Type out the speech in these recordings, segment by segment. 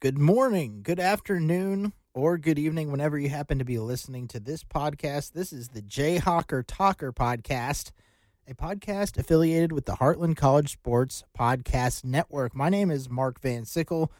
Good morning, good afternoon, or good evening, whenever you happen to be listening to this podcast. This is the Jayhawker Talker podcast, a podcast affiliated with the Heartland College Sports Podcast Network. My name is Mark Van Sickle,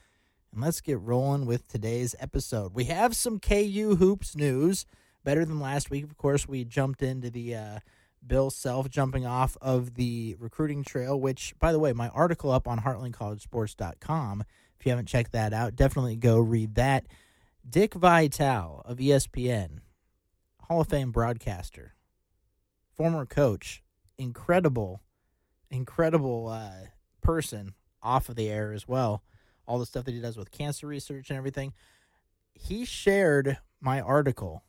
and let's get rolling with today's episode. We have some KU hoops news. Better than last week, of course. We jumped into the uh, Bill Self jumping off of the recruiting trail, which, by the way, my article up on heartlandcollegesports.com. If you haven't checked that out, definitely go read that. Dick Vitale of ESPN, Hall of Fame broadcaster, former coach, incredible, incredible uh, person off of the air as well. All the stuff that he does with cancer research and everything. He shared my article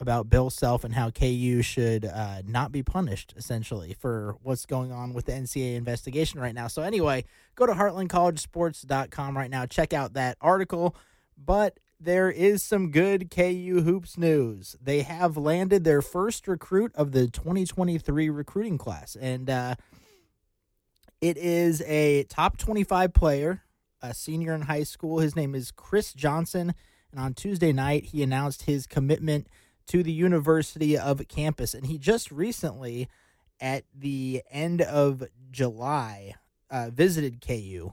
about Bill Self and how KU should uh, not be punished, essentially, for what's going on with the NCAA investigation right now. So, anyway, go to heartlandcollegesports.com right now. Check out that article. But there is some good KU Hoops news. They have landed their first recruit of the 2023 recruiting class. And uh, it is a top 25 player, a senior in high school. His name is Chris Johnson. And on Tuesday night, he announced his commitment to the University of Kansas. And he just recently, at the end of July, uh, visited KU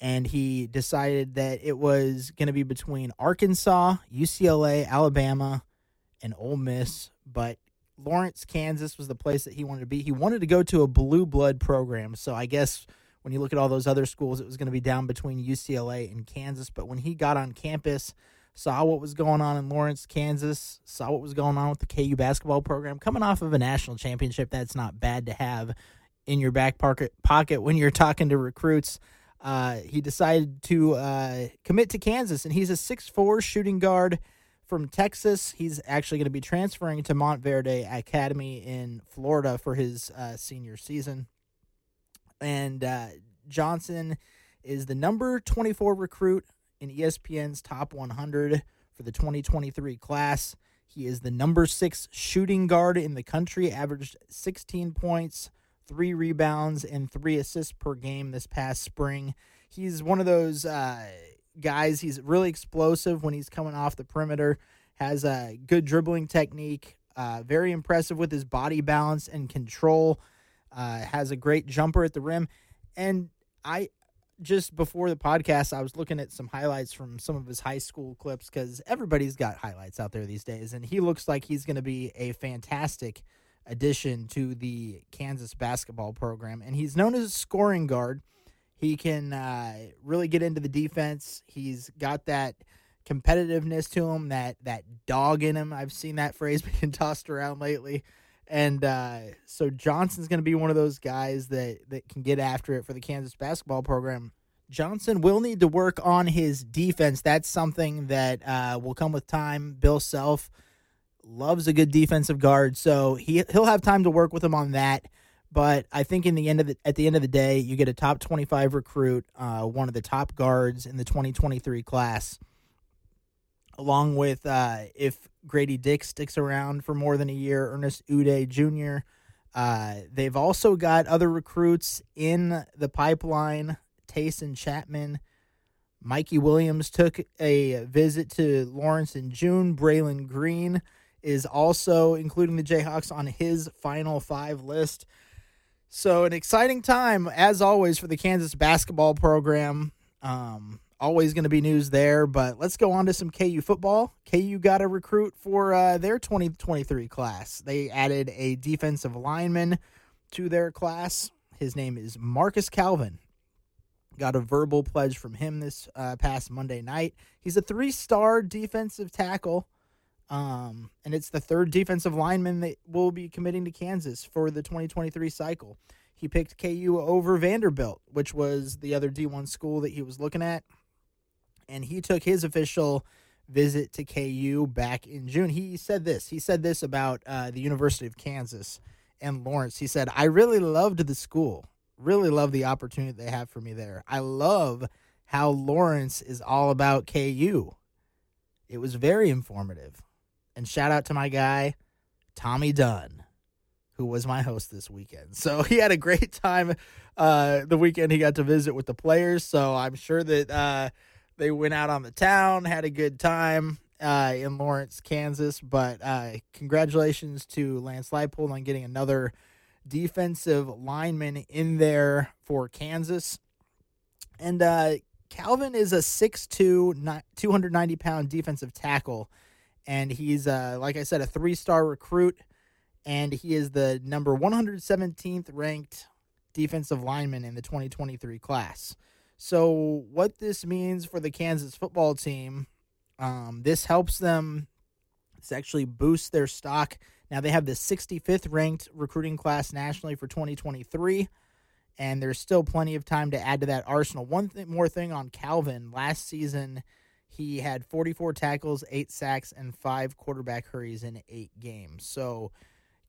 and he decided that it was going to be between Arkansas, UCLA, Alabama, and Ole Miss. But Lawrence, Kansas was the place that he wanted to be. He wanted to go to a blue blood program. So I guess when you look at all those other schools, it was going to be down between UCLA and Kansas. But when he got on campus, saw what was going on in Lawrence, Kansas, saw what was going on with the KU basketball program, coming off of a national championship, that's not bad to have in your back pocket when you're talking to recruits. Uh, he decided to uh, commit to Kansas, and he's a six-four shooting guard from Texas. He's actually going to be transferring to Montverde Academy in Florida for his uh, senior season. And uh, Johnson is the number 24 recruit in ESPN's top 100 for the 2023 class. He is the number six shooting guard in the country, averaged 16 points, three rebounds and three assists per game this past spring. He's one of those uh, guys. He's really explosive when he's coming off the perimeter. Has a good dribbling technique. Uh, very impressive with his body balance and control. Uh, has a great jumper at the rim. And I just before the podcast, I was looking at some highlights from some of his high school clips because everybody's got highlights out there these days, and he looks like he's going to be a fantastic addition to the Kansas basketball program. And he's known as a scoring guard. He can uh, really get into the defense. He's got that competitiveness to him, that that dog in him. I've seen that phrase being tossed around lately. And uh, so Johnson's going to be one of those guys that that can get after it for the Kansas basketball program. Johnson will need to work on his defense. That's something that uh, will come with time. Bill Self loves a good defensive guard, so he he'll have time to work with him on that. But I think in the end of the at the end of the day, you get a top twenty five recruit, uh, one of the top guards in the twenty twenty three class, along with uh, if Grady Dick sticks around for more than a year, Ernest Udeh Jr. Uh, they've also got other recruits in the pipeline. Tayson Chapman, Mikey Williams took a visit to Lawrence in June. Braylon Green is also including the Jayhawks on his final five list. So, an exciting time, as always, for the Kansas basketball program. Um, always going to be news there, but let's go on to some KU football. KU got a recruit for uh, their 2023 class. They added a defensive lineman to their class. His name is Marcus Calvin. Got a verbal pledge from him this uh, past Monday night. He's a three star defensive tackle um, and it's the third defensive lineman that will be committing to Kansas for the 2023 cycle. He picked KU over Vanderbilt, which was the other D1 school that he was looking at. And he took his official visit to KU back in June. He said this. He said this about uh, the University of Kansas and Lawrence. He said, I really loved the school, really love the opportunity they have for me there. I love how Lawrence is all about KU. It was very informative. And shout out to my guy, Tommy Dunn, who was my host this weekend. So he had a great time uh, the weekend he got to visit with the players. So I'm sure that uh, they went out on the town, had a good time uh, in Lawrence, Kansas. But uh, congratulations to Lance Leipold on getting another defensive lineman in there for Kansas. And uh, Calvin is a 6'2", 290 pound defensive tackle. And he's, uh, like I said, a three star recruit. And he is the number 117th ranked defensive lineman in the 2023 class. So, what this means for the Kansas football team, um, this helps them. This actually boosts their stock. Now they have the 65th ranked recruiting class nationally for 2023, and there's still plenty of time to add to that arsenal. One th- more thing on Calvin last season, he had 44 tackles, eight sacks, and five quarterback hurries in eight games. So,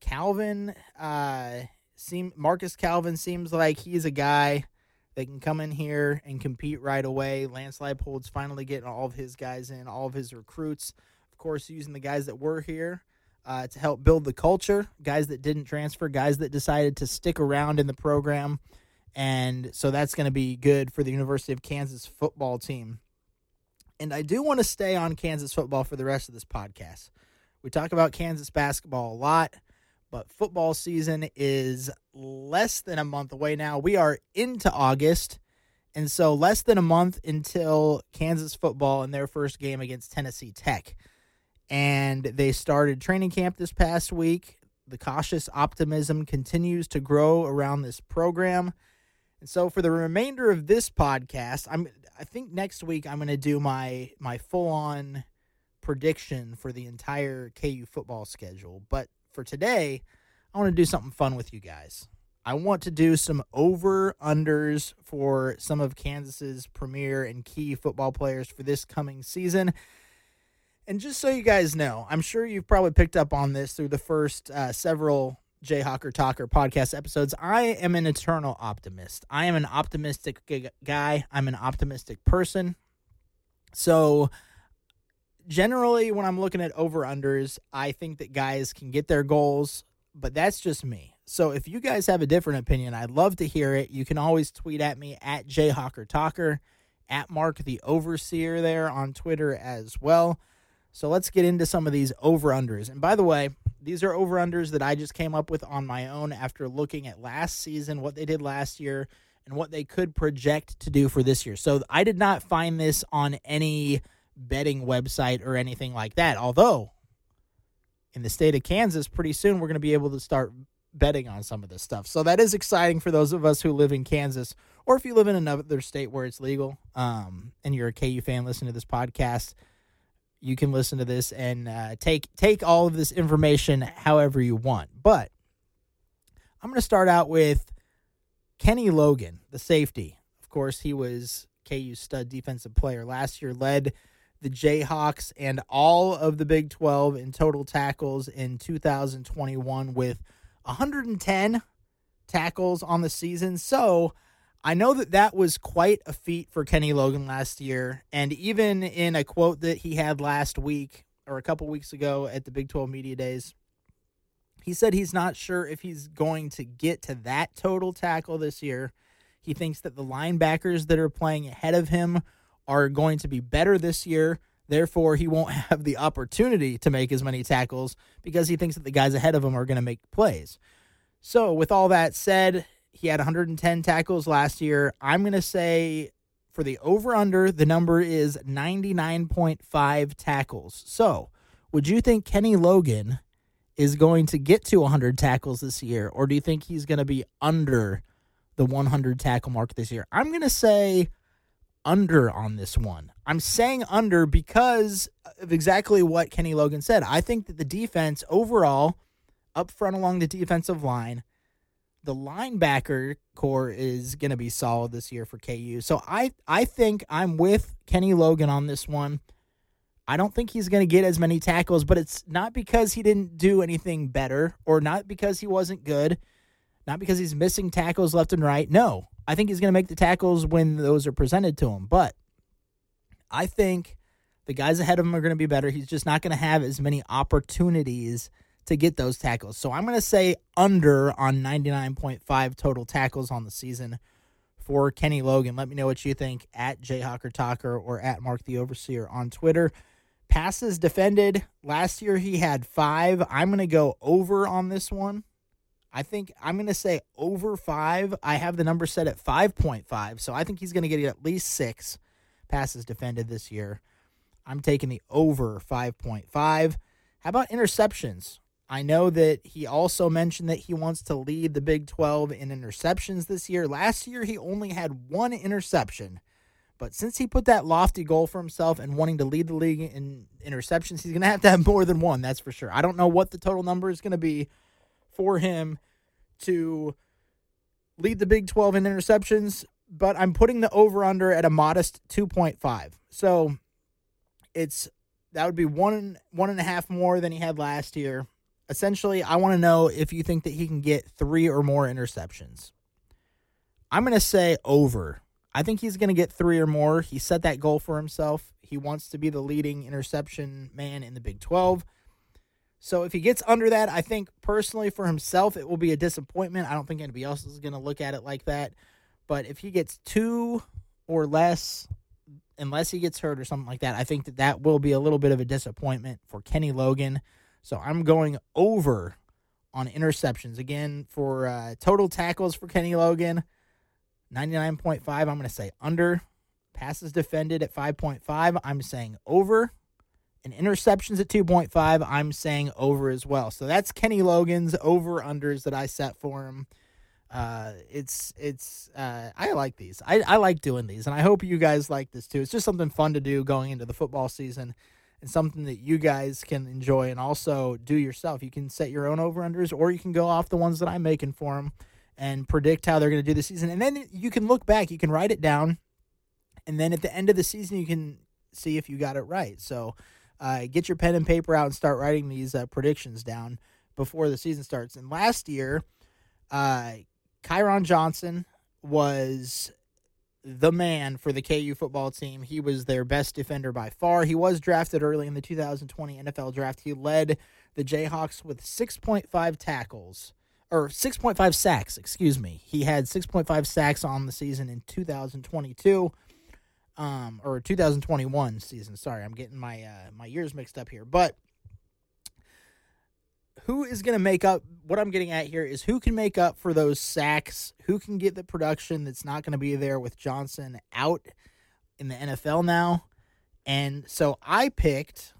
Calvin, uh, seem Marcus Calvin seems like he's a guy they can come in here and compete right away. Lance Leipold's finally getting all of his guys in, all of his recruits. Of course, using the guys that were here uh, to help build the culture, guys that didn't transfer, guys that decided to stick around in the program. And so that's going to be good for the University of Kansas football team. And I do want to stay on Kansas football for the rest of this podcast. We talk about Kansas basketball a lot but football season is less than a month away now. We are into August, and so less than a month until Kansas football in their first game against Tennessee Tech. And they started training camp this past week. The cautious optimism continues to grow around this program. And so for the remainder of this podcast, I'm I think next week I'm going to do my my full-on prediction for the entire KU football schedule. But for today, I want to do something fun with you guys. I want to do some over unders for some of Kansas's premier and key football players for this coming season. And just so you guys know, I'm sure you've probably picked up on this through the first uh, several Jayhawker Talker podcast episodes. I am an eternal optimist. I am an optimistic guy. I'm an optimistic person. So generally when I'm looking at over unders, I think that guys can get their goals, but that's just me. So if you guys have a different opinion, I'd love to hear it. You can always tweet at me at Jayhawker Talker, at Mark the Overseer there on Twitter as well. So let's get into some of these over unders. And by the way, these are over unders that I just came up with on my own after looking at last season, what they did last year, and what they could project to do for this year. So I did not find this on any betting website or anything like that. Although, in the state of Kansas, pretty soon we're going to be able to start betting on some of this stuff. So that is exciting for those of us who live in Kansas, or if you live in another state where it's legal, um, and you're a KU fan listening to this podcast. You can listen to this and uh, take take all of this information however you want. But I'm going to start out with Kenny Logan, the safety. Of course, he was KU stud defensive player last year, led the Jayhawks and all of the Big 12 in total tackles in 2021 with 110 tackles on the season. So I know that that was quite a feat for Kenny Logan last year. And even in a quote that he had last week or a couple weeks ago at the Big 12 Media Days, he said he's not sure if he's going to get to that total tackle this year. He thinks that the linebackers that are playing ahead of him are going to be better this year. Therefore, he won't have the opportunity to make as many tackles because he thinks that the guys ahead of him are going to make plays. So, with all that said, he had 110 tackles last year. I'm going to say for the over under, the number is 99.5 tackles. So, would you think Kenny Logan is going to get to 100 tackles this year, or do you think he's going to be under the 100 tackle mark this year? I'm going to say under on this one. I'm saying under because of exactly what Kenny Logan said. I think that the defense overall, up front along the defensive line, the linebacker core is going to be solid this year for KU. So I I think I'm with Kenny Logan on this one. I don't think he's going to get as many tackles, but it's not because he didn't do anything better or not because he wasn't good, not because he's missing tackles left and right. No, I think he's going to make the tackles when those are presented to him. But I think the guys ahead of him are going to be better. He's just not going to have as many opportunities to get those tackles. So I'm going to say under on 99.5 total tackles on the season for Kenny Logan. Let me know what you think at Jayhawker Talker or at Mark the Overseer on Twitter. Passes defended. Last year he had five. I'm going to go over on this one. I think I'm going to say over five. I have the number set at 5.5. So I think he's going to get at least six passes defended this year. I'm taking the over 5.5. How about interceptions? I know that he also mentioned that he wants to lead the Big 12 in interceptions this year. Last year, he only had one interception. But since he put that lofty goal for himself and wanting to lead the league in interceptions, he's going to have to have more than one, that's for sure. I don't know what the total number is going to be for him to lead the Big 12 in interceptions, but I'm putting the over under at a modest 2.5. So it's that would be one one and a half more than he had last year. Essentially, I want to know if you think that he can get three or more interceptions. I'm going to say over. I think he's going to get three or more. He set that goal for himself. He wants to be the leading interception man in the Big 12. So if he gets under that, I think personally for himself, it will be a disappointment. I don't think anybody else is going to look at it like that. But if he gets two or less, unless he gets hurt or something like that, I think that that will be a little bit of a disappointment for Kenny Logan. So I'm going over on interceptions. Again, for uh, total tackles for Kenny Logan, 99.5. I'm going to say under. Passes defended at 5.5. I'm saying over. And interceptions at 2.5. I'm saying over as well. So that's Kenny Logan's over unders that I set for him. Uh, it's it's uh, I like these. I, I like doing these, and I hope you guys like this too. It's just something fun to do going into the football season and something that you guys can enjoy and also do yourself. You can set your own over unders, or you can go off the ones that I'm making for them and predict how they're going to do the season. And then you can look back, you can write it down, and then at the end of the season, you can see if you got it right. So uh, get your pen and paper out and start writing these uh, predictions down before the season starts. And last year, uh, Kyron Johnson was the man for the KU football team. He was their best defender by far. He was drafted early in the 2020 NFL draft. He led the Jayhawks with 6.5 tackles or 6.5 sacks, excuse me. He had 6.5 sacks on the season in 2022 um or 2021 season. Sorry, I'm getting my uh my years mixed up here. But who is going to make up what I'm getting at here is who can make up for those sacks, who can get the production that's not going to be there with Johnson out in the NFL now. And so I picked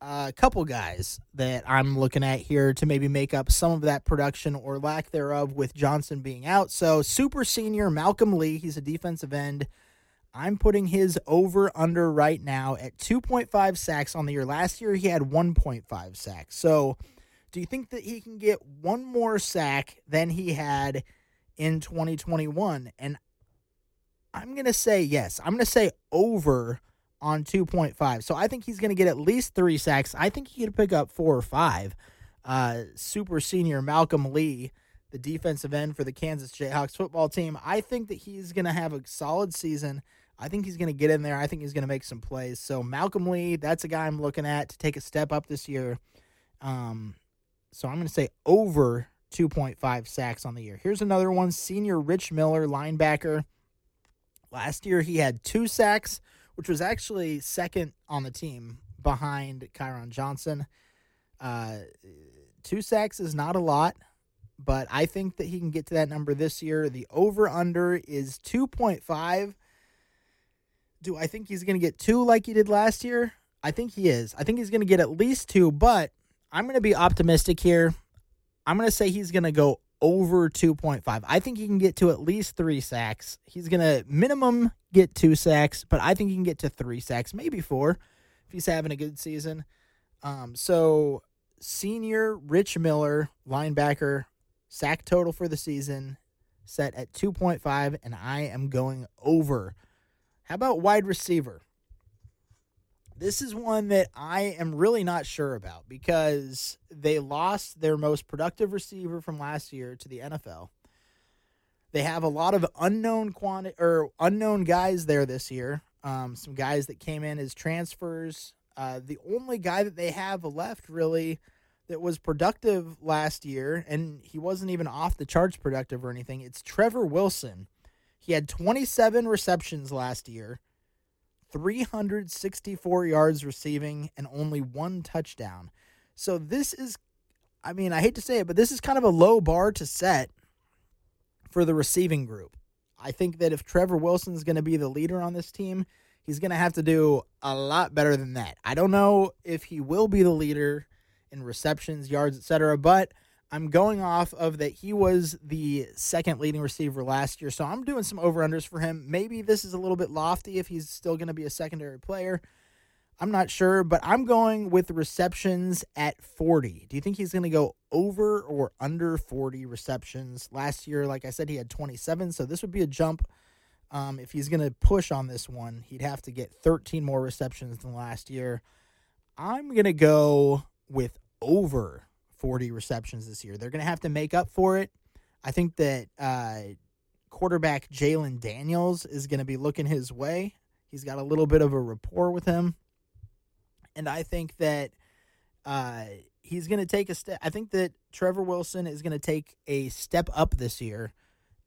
a couple guys that I'm looking at here to maybe make up some of that production or lack thereof with Johnson being out. So super senior Malcolm Lee, he's a defensive end. I'm putting his over under right now at 2.5 sacks on the year. Last year he had 1.5 sacks. So do you think that he can get one more sack than he had in 2021? And I'm going to say yes. I'm going to say over on 2.5. So I think he's going to get at least three sacks. I think he could pick up four or five. Uh, super senior Malcolm Lee, the defensive end for the Kansas Jayhawks football team. I think that he's going to have a solid season. I think he's going to get in there. I think he's going to make some plays. So Malcolm Lee, that's a guy I'm looking at to take a step up this year. Um, so I'm going to say over 2.5 sacks on the year. Here's another one senior Rich Miller, linebacker. Last year he had two sacks, which was actually second on the team behind Kyron Johnson. Uh, two sacks is not a lot, but I think that he can get to that number this year. The over under is 2.5. Do I think he's going to get two like he did last year? I think he is. I think he's going to get at least two, but I'm going to be optimistic here. I'm going to say he's going to go over 2.5. I think he can get to at least three sacks. He's going to minimum get two sacks, but I think he can get to three sacks, maybe four if he's having a good season. Um, so, senior Rich Miller, linebacker, sack total for the season set at 2.5, and I am going over. How about wide receiver? This is one that I am really not sure about because they lost their most productive receiver from last year to the NFL. They have a lot of unknown quantity or unknown guys there this year. Um, some guys that came in as transfers. Uh, the only guy that they have left really that was productive last year, and he wasn't even off the charts productive or anything. It's Trevor Wilson He had 27 receptions last year, 364 yards receiving, and only one touchdown. So this is, I mean, I hate to say it, but this is kind of a low bar to set for the receiving group. I think that if Trevor Wilson is going to be the leader on this team, he's going to have to do a lot better than that. I don't know if he will be the leader in receptions, yards, etc., but I'm going off of that he was the second leading receiver last year. So I'm doing some over unders for him. Maybe this is a little bit lofty if he's still going to be a secondary player. I'm not sure, but I'm going with receptions at 40. Do you think he's going to go over or under 40 receptions? Last year, like I said, he had 27, so this would be a jump. Um, if he's going to push on this one, he'd have to get 13 more receptions than last year. I'm going to go with over 40 receptions this year. They're going to have to make up for it. I think that uh, quarterback Jalon Daniels is going to be looking his way. He's got a little bit of a rapport with him. And I think that uh, he's going to take a step. I think that Trevor Wilson is going to take a step up this year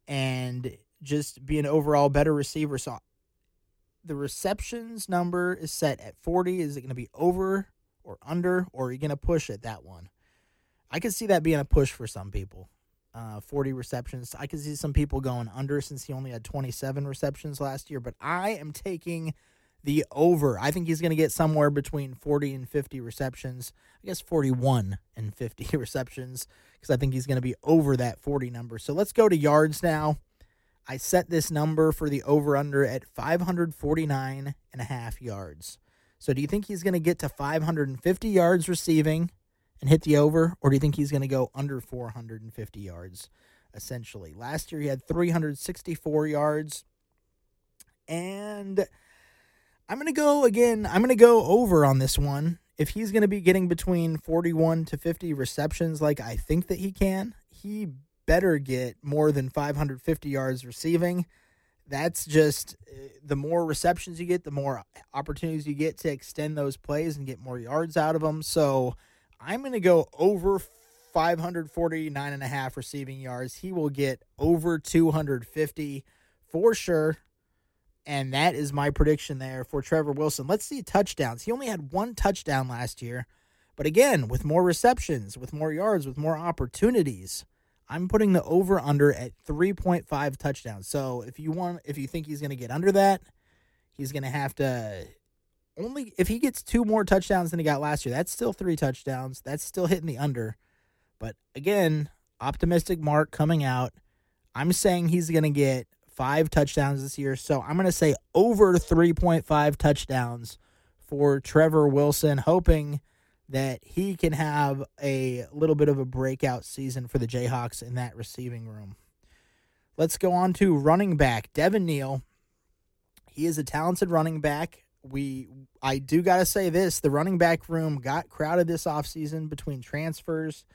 and just be an overall better receiver. So the receptions number is set at 40. Is it going to be over or under, or are you going to push at that one? I could see that being a push for some people. Uh, 40 receptions. I could see some people going under since he only had 27 receptions last year, but I am taking the over. I think he's going to get somewhere between 40 and 50 receptions. I guess 41 and 50 receptions because I think he's going to be over that 40 number. So let's go to yards now. I set this number for the over under at 549 and a half yards. So do you think he's going to get to 550 yards receiving and hit the over, or do you think he's going to go under 450 yards, essentially? Last year he had 364 yards. And I'm going to go again, I'm going to go over on this one. If he's going to be getting between 41 to 50 receptions, like I think that he can, he better get more than 550 yards receiving. That's just eh, the more receptions you get, the more opportunities you get to extend those plays and get more yards out of them. So, I'm going to go over 549 and a half receiving yards. He will get over 250 for sure. And that is my prediction there for Trevor Wilson. Let's see touchdowns. He only had one touchdown last year. But again, with more receptions, with more yards, with more opportunities, I'm putting the over under at 3.5 touchdowns. So if you want if you think he's going to get under that, he's going to have to only if he gets two more touchdowns than he got last year, that's still three touchdowns. That's still hitting the under. But again, optimistic mark coming out. I'm saying he's going to get five touchdowns this year. So I'm going to say over 3.5 touchdowns for Trevor Wilson, hoping that he can have a little bit of a breakout season for the Jayhawks in that receiving room. Let's go on to running back, Devin Neal. He is a talented running back we I do got to say this, the running back room got crowded this offseason between transfers,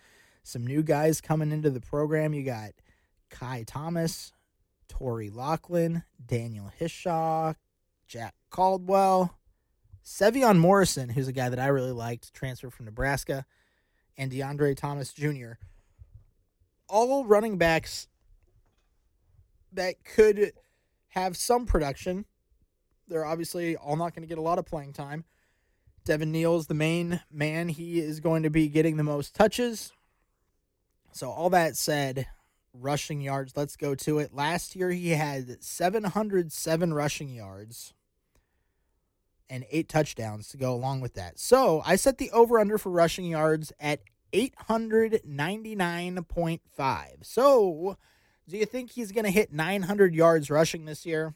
some new guys coming into the program. You got Ky Thomas, Torry Locklin, Daniel Hishaw, Jack Caldwell, Sevion Morrison, who's a guy that I really liked, transfer from Nebraska, and DeAndre Thomas Jr. All running backs that could have some production they're obviously all not going to get a lot of playing time. Devin Neal's the main man. He is going to be getting the most touches. So, all that said, rushing yards, let's go to it. Last year, he had 707 rushing yards and eight touchdowns to go along with that. So, I set the over under for rushing yards at 899.5. So, do you think he's going to hit 900 yards rushing this year?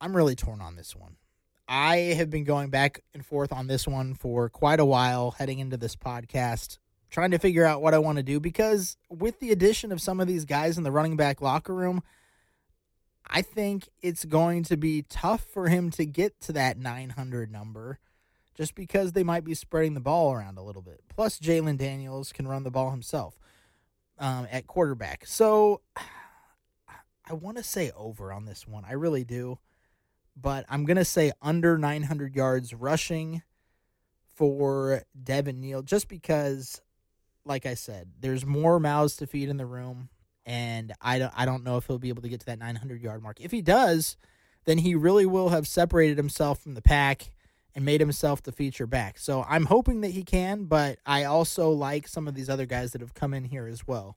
I'm really torn on this one. I have been going back and forth on this one for quite a while heading into this podcast, trying to figure out what I want to do because with the addition of some of these guys in the running back locker room, I think it's going to be tough for him to get to that 900 number just because they might be spreading the ball around a little bit. Plus, Jalon Daniels can run the ball himself um, at quarterback. So I want to say over on this one. I really do but I'm going to say under 900 yards rushing for Devin Neal just because, like I said, there's more mouths to feed in the room. And I don't I don't know if he'll be able to get to that 900 yard mark. If he does, then he really will have separated himself from the pack and made himself the feature back. So I'm hoping that he can, but I also like some of these other guys that have come in here as well.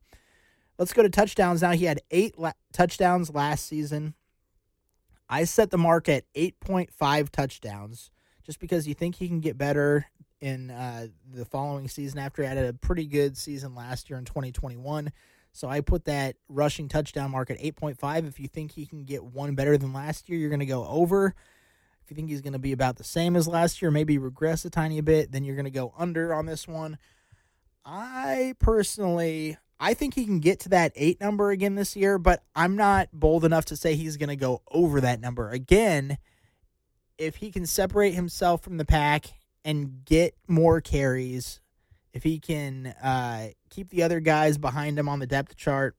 Let's go to touchdowns now. He had eight la- touchdowns last season. I set the mark at 8.5 touchdowns just because you think he can get better in uh, the following season after he had a pretty good season last year in 2021. So I put that rushing touchdown mark at 8.5. If you think he can get one better than last year, you're going to go over. If you think he's going to be about the same as last year, maybe regress a tiny bit, then you're going to go under on this one. I personally, I think he can get to that eight number again this year, but I'm not bold enough to say he's going to go over that number again. If he can separate himself from the pack and get more carries, if he can uh, keep the other guys behind him on the depth chart,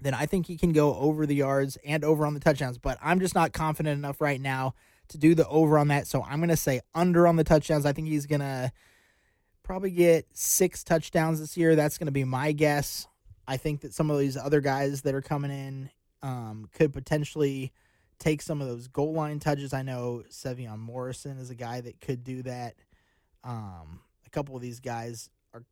then I think he can go over the yards and over on the touchdowns. But I'm just not confident enough right now to do the over on that. So I'm going to say under on the touchdowns. I think he's going to probably get six touchdowns this year. That's going to be my guess. I think that some of these other guys that are coming in um, could potentially take some of those goal line touches. I know Sevion Morrison is a guy that could do that. Um, couple of these guys are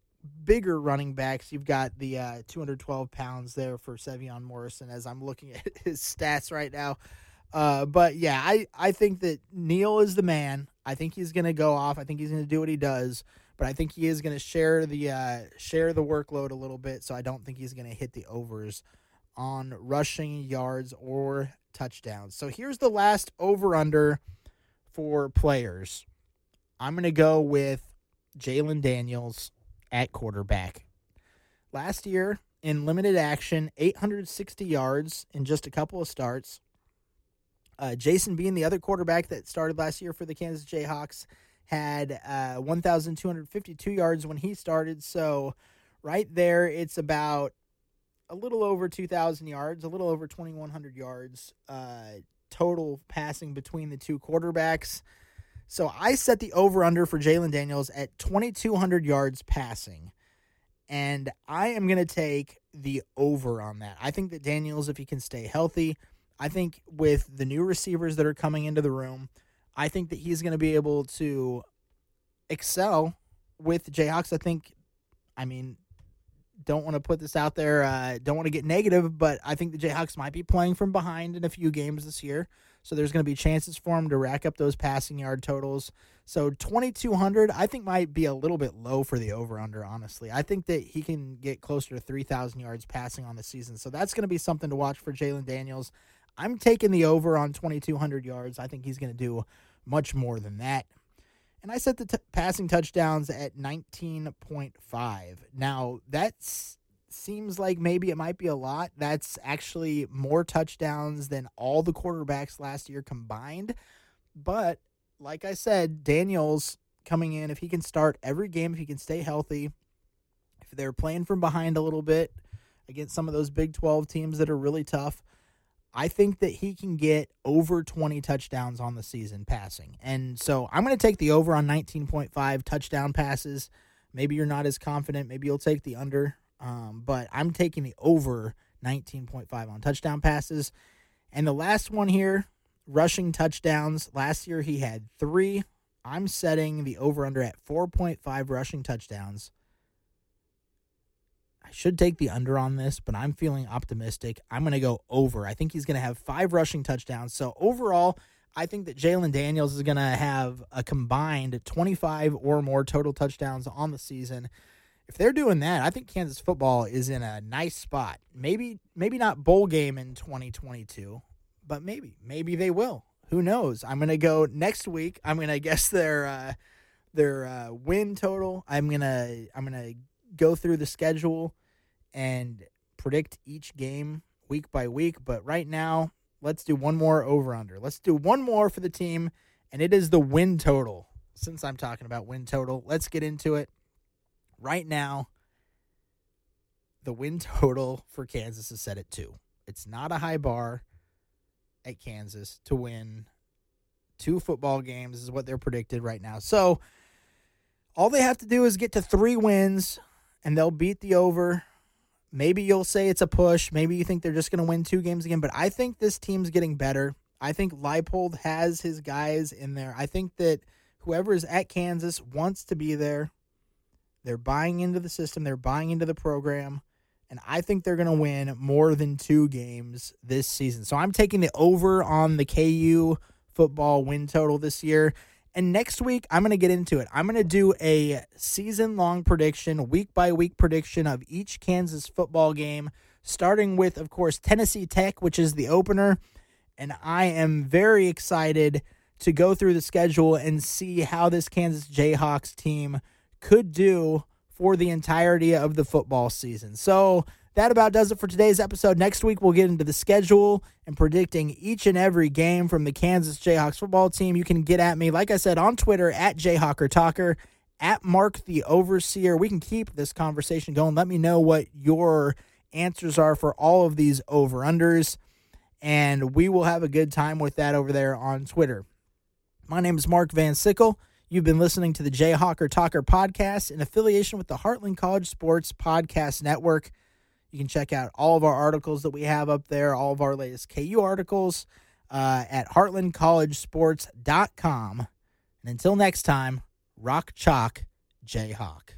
bigger running backs. You've got the uh, 212 pounds there for Sevion Morrison as I'm looking at his stats right now. Uh, but yeah, I, I think that Neal is the man. I think he's going to go off. I think he's going to do what he does, but I think he is going to share the uh, share the workload a little bit. So I don't think he's going to hit the overs on rushing yards or touchdowns. So here's the last over under for players. I'm going to go with Jalon Daniels at quarterback. Last year, in limited action, 860 yards in just a couple of starts. Uh, Jason Bean, the other quarterback that started last year for the Kansas Jayhawks, had uh, 1,252 yards when he started. So, right there, it's about a little over 2,000 yards, a little over 2,100 yards uh, total passing between the two quarterbacks. So I set the over under for Jalon Daniels at 2,200 yards passing. And I am going to take the over on that. I think that Daniels, if he can stay healthy, I think with the new receivers that are coming into the room, I think that he's going to be able to excel with Jayhawks. I think, I mean, don't want to put this out there, uh, don't want to get negative, but I think the Jayhawks might be playing from behind in a few games this year. So there's going to be chances for him to rack up those passing yard totals. So 2200 I think might be a little bit low for the over under honestly. I think that he can get closer to 3000 yards passing on the season. So that's going to be something to watch for Jalon Daniels. I'm taking the over on 2200 yards. I think he's going to do much more than that. And I set the t- passing touchdowns at 19.5. Now, that's seems like maybe it might be a lot. That's actually more touchdowns than all the quarterbacks last year combined. But like I said, Daniels coming in, if he can start every game, if he can stay healthy, if they're playing from behind a little bit against some of those Big 12 teams that are really tough, I think that he can get over 20 touchdowns on the season passing. And so I'm going to take the over on 19.5 touchdown passes. Maybe you're not as confident. Maybe you'll take the under. Um, but I'm taking the over 19.5 on touchdown passes. And the last one here, rushing touchdowns. Last year he had three. I'm setting the over under at 4.5 rushing touchdowns. I should take the under on this, but I'm feeling optimistic. I'm going to go over. I think he's going to have five rushing touchdowns. So overall, I think that Jalon Daniels is going to have a combined 25 or more total touchdowns on the season if they're doing that, I think Kansas football is in a nice spot. Maybe maybe not bowl game in 2022, but maybe maybe they will. Who knows? I'm gonna go next week. I'm gonna guess their uh, their uh, win total. I'm gonna I'm gonna go through the schedule and predict each game week by week. But right now, let's do one more over under. Let's do one more for the team, and it is the win total. Since I'm talking about win total, let's get into it right now, the win total for Kansas is set at two. It's not a high bar at Kansas to win two football games, is what they're predicted right now. So all they have to do is get to three wins, and they'll beat the over maybe you'll say it's a push. Maybe you think they're just going to win two games again. But I think this team's getting better. I think Leipold has his guys in there. I think that whoever is at Kansas wants to be there. They're buying into the system, they're buying into the program. And I think they're going to win more than two games this season. So I'm taking the over on the KU football win total this year. And next week, I'm going to get into it. I'm going to do a season long prediction, week by week prediction of each Kansas football game, starting with, of course, Tennessee Tech, which is the opener. And I am very excited to go through the schedule and see how this Kansas Jayhawks team could do for the entirety of the football season. So that about does it for today's episode. Next week, we'll get into the schedule and predicting each and every game from the Kansas Jayhawks football team. You can get at me, like I said, on Twitter at JayhawkerTalker, at Mark the Overseer. We can keep this conversation going. Let me know what your answers are for all of these over unders, and we will have a good time with that over there on Twitter. My name is Mark Van Sickle. You've been listening to the Jayhawker Talker podcast in affiliation with the Heartland College Sports Podcast Network. You can check out all of our articles that we have up there, all of our latest KU articles uh, at heartlandcollegesports.com. And until next time, rock chalk, Jayhawk.